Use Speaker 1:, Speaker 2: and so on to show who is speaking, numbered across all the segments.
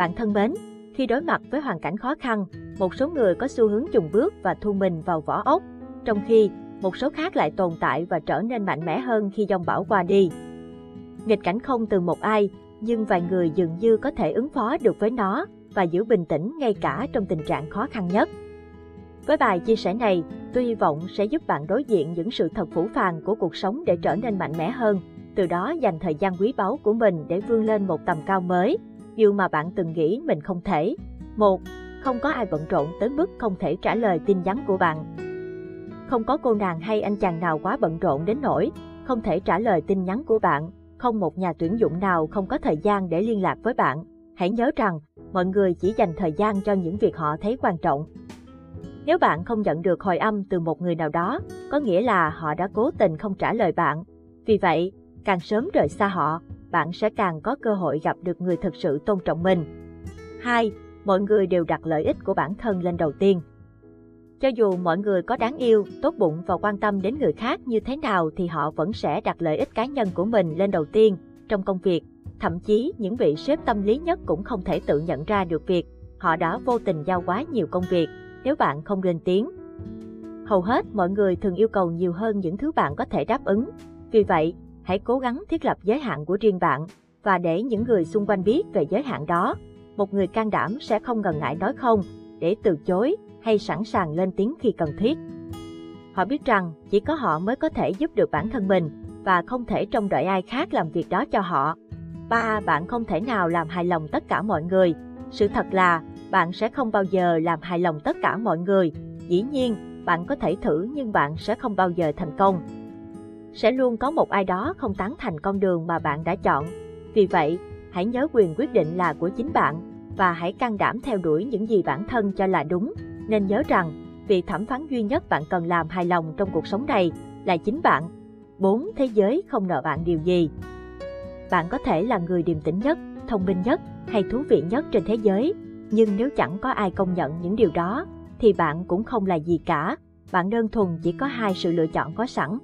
Speaker 1: Bạn thân mến, khi đối mặt với hoàn cảnh khó khăn, một số người có xu hướng chùng bước và thu mình vào vỏ ốc, trong khi một số khác lại tồn tại và trở nên mạnh mẽ hơn khi dòng bão qua đi. Nghịch cảnh không từ một ai, nhưng vài người dường như có thể ứng phó được với nó và giữ bình tĩnh ngay cả trong tình trạng khó khăn nhất. Với bài chia sẻ này, tôi hy vọng sẽ giúp bạn đối diện những sự thật phủ phàng của cuộc sống để trở nên mạnh mẽ hơn, từ đó dành thời gian quý báu của mình để vươn lên một tầm cao mới, điều mà bạn từng nghĩ mình không thể. 1. Không có ai bận rộn tới mức không thể trả lời tin nhắn của bạn. Không có cô nàng hay anh chàng nào quá bận rộn đến nỗi không thể trả lời tin nhắn của bạn, không một nhà tuyển dụng nào không có thời gian để liên lạc với bạn. Hãy nhớ rằng, mọi người chỉ dành thời gian cho những việc họ thấy quan trọng. Nếu bạn không nhận được hồi âm từ một người nào đó, có nghĩa là họ đã cố tình không trả lời bạn. Vì vậy, càng sớm rời xa họ, bạn sẽ càng có cơ hội gặp được người thực sự tôn trọng mình. 2. Mọi người đều đặt lợi ích của bản thân lên đầu tiên. Cho dù mọi người có đáng yêu, tốt bụng và quan tâm đến người khác như thế nào thì họ vẫn sẽ đặt lợi ích cá nhân của mình lên đầu tiên trong công việc. Thậm chí những vị sếp tâm lý nhất cũng không thể tự nhận ra được việc họ đã vô tình giao quá nhiều công việc nếu bạn không lên tiếng. Hầu hết mọi người thường yêu cầu nhiều hơn những thứ bạn có thể đáp ứng. Vì vậy, hãy cố gắng thiết lập giới hạn của riêng bạn và để những người xung quanh biết về giới hạn đó. Một người can đảm sẽ không ngần ngại nói không để từ chối hay sẵn sàng lên tiếng khi cần thiết. Họ biết rằng chỉ có họ mới có thể giúp được bản thân mình và không thể trông đợi ai khác làm việc đó cho họ. Ba, bạn không thể nào làm hài lòng tất cả mọi người. Sự thật là bạn sẽ không bao giờ làm hài lòng tất cả mọi người. Dĩ nhiên, bạn có thể thử nhưng bạn sẽ không bao giờ thành công. Sẽ luôn có một ai đó không tán thành con đường mà bạn đã chọn. Vì vậy, hãy nhớ quyền quyết định là của chính bạn và hãy can đảm theo đuổi những gì bản thân cho là đúng. Nên nhớ rằng, vị thẩm phán duy nhất bạn cần làm hài lòng trong cuộc sống này là chính bạn. 4. Thế giới không nợ bạn điều gì. Bạn có thể là người điềm tĩnh nhất, thông minh nhất hay thú vị nhất trên thế giới, nhưng nếu chẳng có ai công nhận những điều đó, thì bạn cũng không là gì cả. Bạn đơn thuần chỉ có hai sự lựa chọn có sẵn.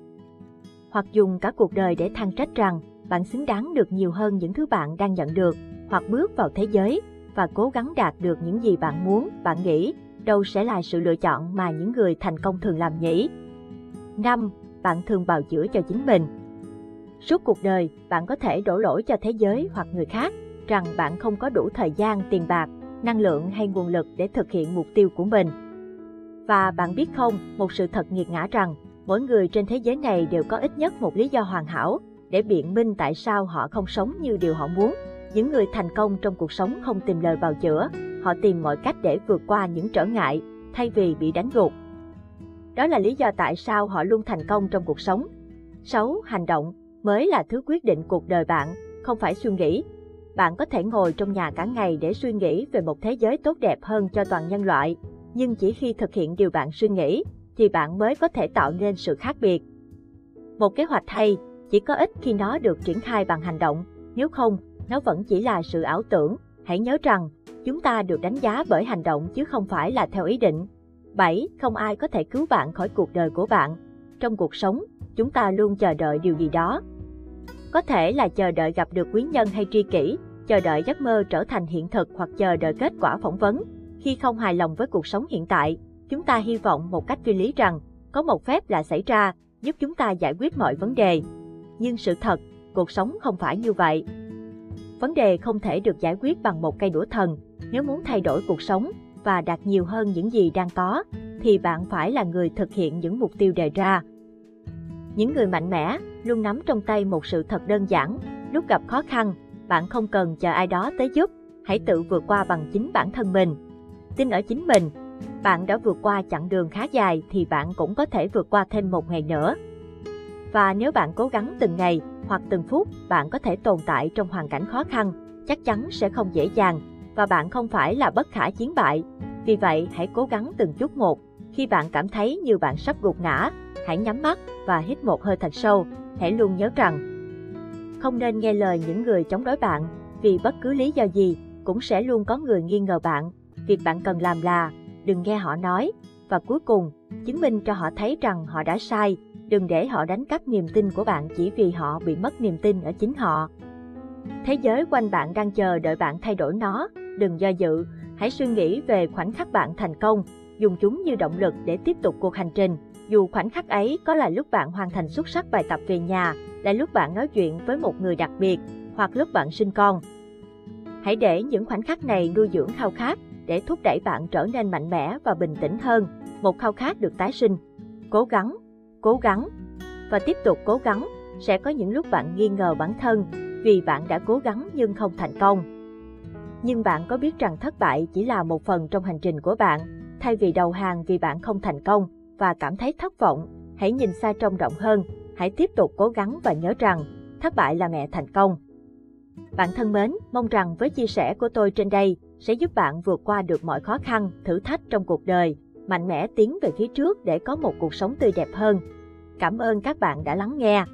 Speaker 1: Hoặc dùng cả cuộc đời để than trách rằng bạn xứng đáng được nhiều hơn những thứ bạn đang nhận được, hoặc bước vào thế giới và cố gắng đạt được những gì bạn muốn, bạn nghĩ, đâu sẽ là sự lựa chọn mà những người thành công thường làm nhỉ? 5. Bạn thường bào chữa cho chính mình. Suốt cuộc đời, bạn có thể đổ lỗi cho thế giới hoặc người khác rằng bạn không có đủ thời gian, tiền bạc, năng lượng hay nguồn lực để thực hiện mục tiêu của mình. Và bạn biết không, một sự thật nghiệt ngã rằng mỗi người trên thế giới này đều có ít nhất một lý do hoàn hảo để biện minh tại sao họ không sống như điều họ muốn. Những người thành công trong cuộc sống không tìm lời bào chữa, họ tìm mọi cách để vượt qua những trở ngại, thay vì bị đánh gục. Đó là lý do tại sao họ luôn thành công trong cuộc sống. 6. Hành động mới là thứ quyết định cuộc đời bạn, không phải suy nghĩ. Bạn có thể ngồi trong nhà cả ngày để suy nghĩ về một thế giới tốt đẹp hơn cho toàn nhân loại, nhưng chỉ khi thực hiện điều bạn suy nghĩ, thì bạn mới có thể tạo nên sự khác biệt. Một kế hoạch hay chỉ có ích khi nó được triển khai bằng hành động, nếu không, nó vẫn chỉ là sự ảo tưởng. Hãy nhớ rằng, chúng ta được đánh giá bởi hành động chứ không phải là theo ý định. 7. Không ai có thể cứu bạn khỏi cuộc đời của bạn. Trong cuộc sống, chúng ta luôn chờ đợi điều gì đó. Có thể là chờ đợi gặp được quý nhân hay tri kỷ, chờ đợi giấc mơ trở thành hiện thực hoặc chờ đợi kết quả phỏng vấn. Khi không hài lòng với cuộc sống hiện tại, chúng ta hy vọng một cách phi lý rằng có một phép là xảy ra, giúp chúng ta giải quyết mọi vấn đề. Nhưng sự thật, cuộc sống không phải như vậy. Vấn đề không thể được giải quyết bằng một cây đũa thần. Nếu muốn thay đổi cuộc sống và đạt nhiều hơn những gì đang có, thì bạn phải là người thực hiện những mục tiêu đề ra. Những người mạnh mẽ luôn nắm trong tay một sự thật đơn giản. Lúc gặp khó khăn, bạn không cần chờ ai đó tới giúp, hãy tự vượt qua bằng chính bản thân mình. Tin ở chính mình, bạn đã vượt qua chặng đường khá dài thì bạn cũng có thể vượt qua thêm một ngày nữa. Và nếu bạn cố gắng từng ngày hoặc từng phút, bạn có thể tồn tại trong hoàn cảnh khó khăn, chắc chắn sẽ không dễ dàng, và bạn không phải là bất khả chiến bại. Vì vậy, hãy cố gắng từng chút một. Khi bạn cảm thấy như bạn sắp gục ngã, hãy nhắm mắt và hít một hơi thật sâu. Hãy luôn nhớ rằng, không nên nghe lời những người chống đối bạn, vì bất cứ lý do gì, cũng sẽ luôn có người nghi ngờ bạn. Việc bạn cần làm là, đừng nghe họ nói, và cuối cùng, chứng minh cho họ thấy rằng họ đã sai, đừng để họ đánh cắp niềm tin của bạn chỉ vì họ bị mất niềm tin ở chính họ. Thế giới quanh bạn đang chờ đợi bạn thay đổi nó, đừng do dự, hãy suy nghĩ về khoảnh khắc bạn thành công, dùng chúng như động lực để tiếp tục cuộc hành trình. Dù khoảnh khắc ấy có là lúc bạn hoàn thành xuất sắc bài tập về nhà, là lúc bạn nói chuyện với một người đặc biệt, hoặc lúc bạn sinh con. Hãy để những khoảnh khắc này nuôi dưỡng khao khát, để thúc đẩy bạn trở nên mạnh mẽ và bình tĩnh hơn, một khao khát được tái sinh. Cố gắng, cố gắng, và tiếp tục cố gắng, sẽ có những lúc bạn nghi ngờ bản thân, vì bạn đã cố gắng nhưng không thành công. Nhưng bạn có biết rằng thất bại chỉ là một phần trong hành trình của bạn, thay vì đầu hàng vì bạn không thành công và cảm thấy thất vọng, hãy nhìn xa trông rộng hơn, hãy tiếp tục cố gắng và nhớ rằng, thất bại là mẹ thành công. Bạn thân mến, mong rằng với chia sẻ của tôi trên đây sẽ giúp bạn vượt qua được mọi khó khăn, thử thách trong cuộc đời, mạnh mẽ tiến về phía trước để có một cuộc sống tươi đẹp hơn. Cảm ơn các bạn đã lắng nghe.